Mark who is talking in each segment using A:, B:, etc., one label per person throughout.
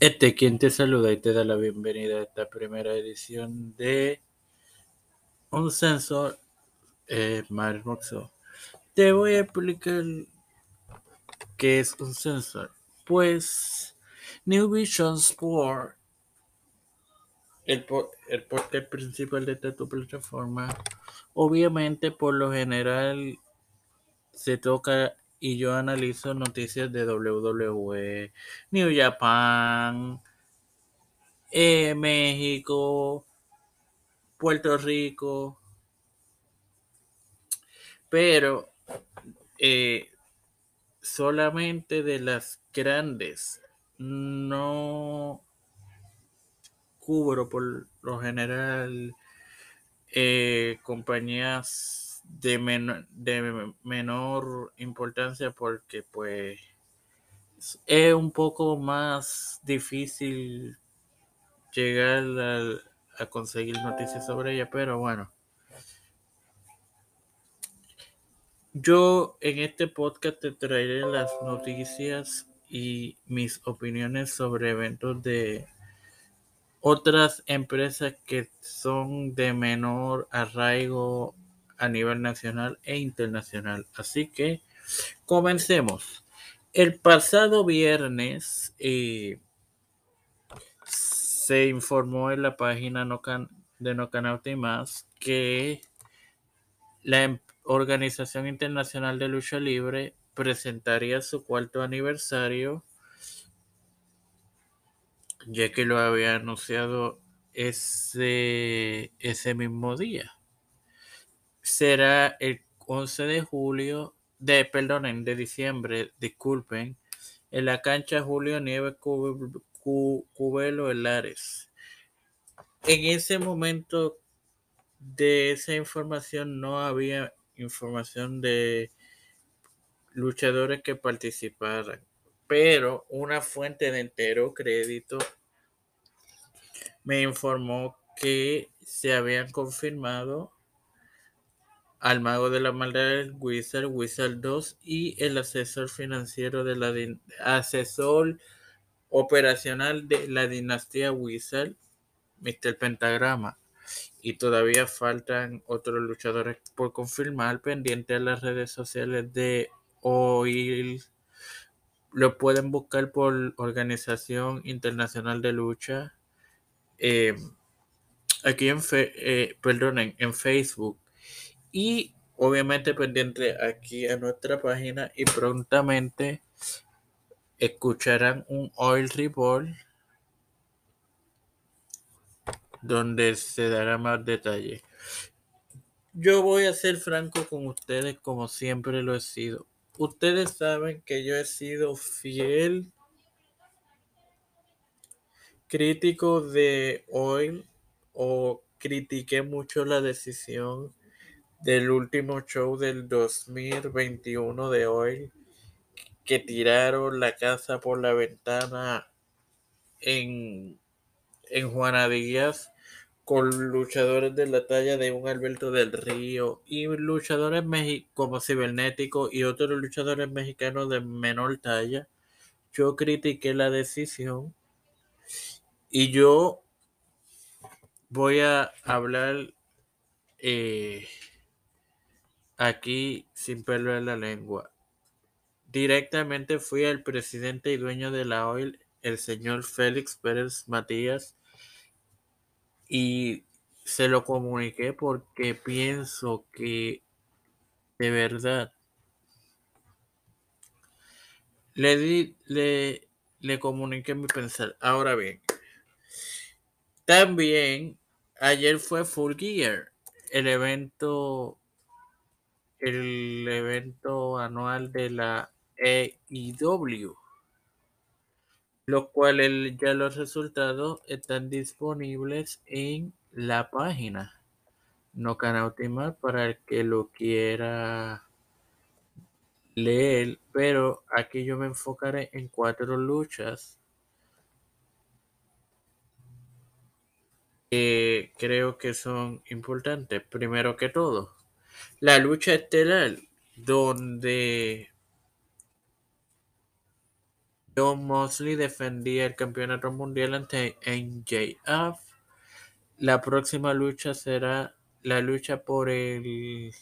A: Este quien te saluda y te da la bienvenida a esta primera edición de Un Sensor eh. Te voy a explicar qué es un sensor. Pues New Vision Sport, el, el principal de esta tu plataforma, obviamente por lo general se toca y yo analizo noticias de WWE, New Japan, eh, México, Puerto Rico, pero eh, solamente de las grandes. No cubro por lo general eh, compañías de, de menor importancia porque pues es un poco más difícil llegar a, a conseguir noticias sobre ella, pero bueno. Yo en este podcast te traeré las noticias y mis opiniones sobre eventos de otras empresas que son de menor arraigo a nivel nacional e internacional. Así que comencemos. El pasado viernes eh, se informó en la página de No Canauta y más que la em-, Organización Internacional de Lucha Libre presentaría su cuarto aniversario, ya que lo había anunciado ese, ese mismo día será el 11 de julio, de, perdonen, de diciembre, disculpen, en la cancha Julio Nieves Cubelo Lares. En ese momento de esa información no había información de luchadores que participaran, pero una fuente de entero crédito me informó que se habían confirmado al mago de la maldad Wizard, Wizard 2 y el asesor financiero de la asesor operacional de la dinastía Wizard, Mr. Pentagrama. Y todavía faltan otros luchadores por confirmar pendiente a las redes sociales de OIL. Lo pueden buscar por Organización Internacional de Lucha. Eh, aquí en, eh, en Facebook y obviamente pendiente aquí a nuestra página y prontamente escucharán un oil report donde se dará más detalle. Yo voy a ser franco con ustedes como siempre lo he sido. Ustedes saben que yo he sido fiel crítico de oil o critiqué mucho la decisión del último show del 2021 de hoy que tiraron la casa por la ventana en, en Juana Díaz con luchadores de la talla de un Alberto del Río y luchadores como Cibernético y otros luchadores mexicanos de menor talla. Yo critiqué la decisión y yo voy a hablar eh, aquí sin pelo en la lengua. Directamente fui al presidente y dueño de la OIL, el señor Félix Pérez Matías, y se lo comuniqué porque pienso que de verdad le di, le, le comuniqué mi pensar. Ahora bien, también ayer fue Full Gear, el evento el evento anual de la EIW, lo cual ya los resultados están disponibles en la página No Canautimar para el que lo quiera leer, pero aquí yo me enfocaré en cuatro luchas que creo que son importantes. Primero que todo, la lucha estelar, donde John Mosley defendía el campeonato mundial ante NJF. La próxima lucha será la lucha por el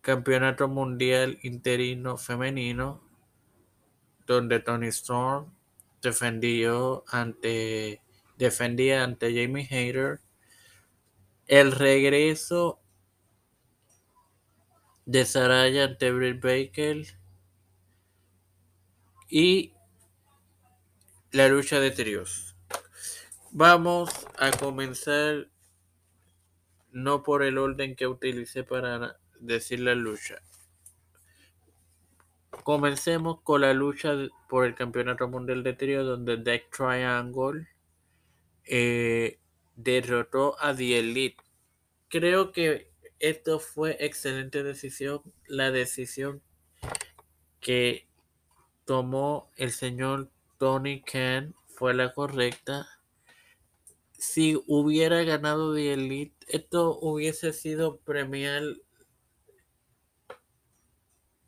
A: campeonato mundial interino femenino, donde Tony Storm defendió ante, defendía ante Jamie Hayter. El regreso de Saraya ante Baker y la lucha de tríos. Vamos a comenzar no por el orden que utilicé para decir la lucha. Comencemos con la lucha por el Campeonato Mundial de Trío donde Deck Triangle eh, derrotó a The Elite. Creo que esto fue excelente decisión. La decisión que tomó el señor Tony Khan fue la correcta. Si hubiera ganado The Elite, esto hubiese sido premiar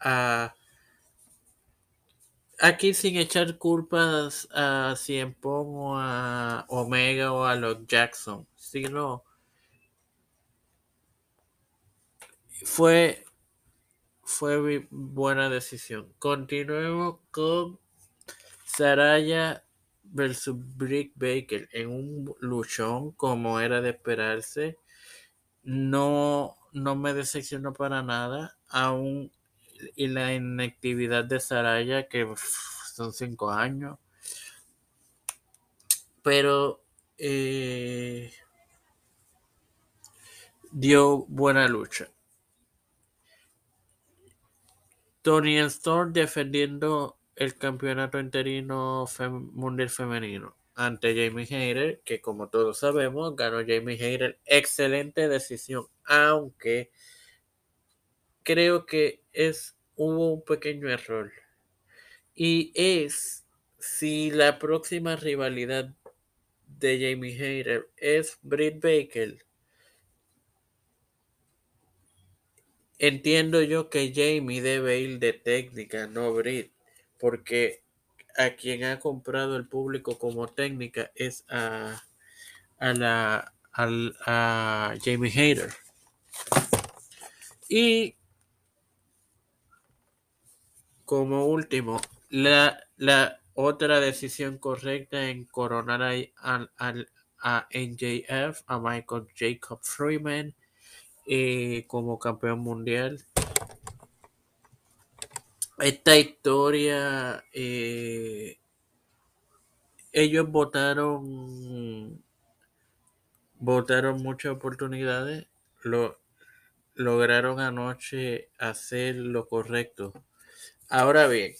A: a aquí sin echar culpas a Cien o a Omega o a los Jackson, sino fue fue buena decisión. Continuemos con Saraya versus Brick Baker en un luchón como era de esperarse. No, no me decepcionó para nada. Aún y la inactividad de Saraya, que son cinco años. Pero eh, dio buena lucha. Tony Storm defendiendo el campeonato interino mundial femenino ante Jamie Hayter, que como todos sabemos, ganó Jamie Hayter. Excelente decisión, aunque creo que es hubo un pequeño error. Y es si la próxima rivalidad de Jamie Hayter es Britt Baker. Entiendo yo que Jamie debe ir de técnica, no Britt, porque a quien ha comprado el público como técnica es a, a la a Jamie Hayter. Y como último, la, la otra decisión correcta en coronar a, a NJF, a Michael Jacob Freeman eh, como campeón mundial. Esta historia, eh, ellos votaron, votaron muchas oportunidades, lo, lograron anoche hacer lo correcto. Ahora bien,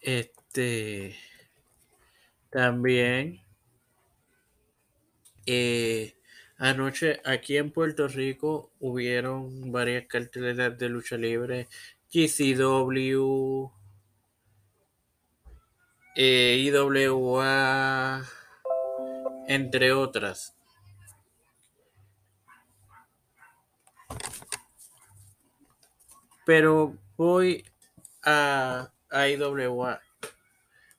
A: este también eh, anoche aquí en Puerto Rico hubieron varias carteleras de lucha libre, GCW, eh, IWA, entre otras. pero voy a, IWA.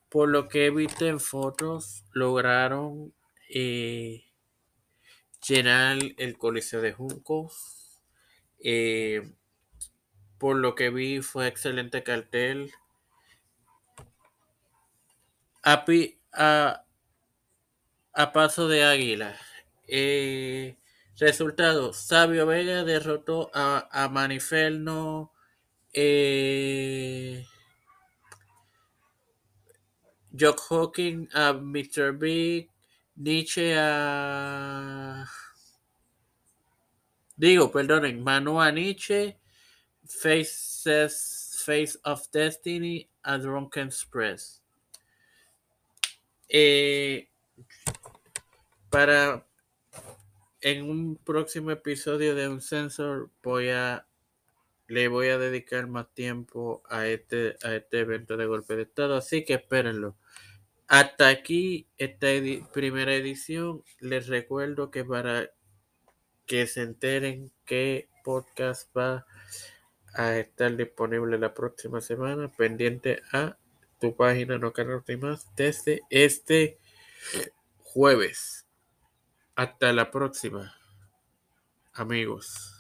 A: Por lo que he visto en fotos, lograron eh, llenar el Coliseo de Juncos. Eh, por lo que vi, fue excelente cartel. A, a, a paso de águila. Eh, resultado: Sabio Vega derrotó a, a Maniferno eh, Jock Hawking a Mr. Big, Nietzsche a... Digo, perdonen, Manu a Nietzsche, Faces, Face of Destiny a Drunken Express. Eh, para en un próximo episodio de un sensor voy a le voy a dedicar más tiempo a este, a este evento de golpe de estado, así que espérenlo. Hasta aquí esta primera edición. Les recuerdo que para que se enteren qué podcast va a estar disponible la próxima semana, pendiente a tu página No Carrote Más desde este jueves. Hasta la próxima, amigos.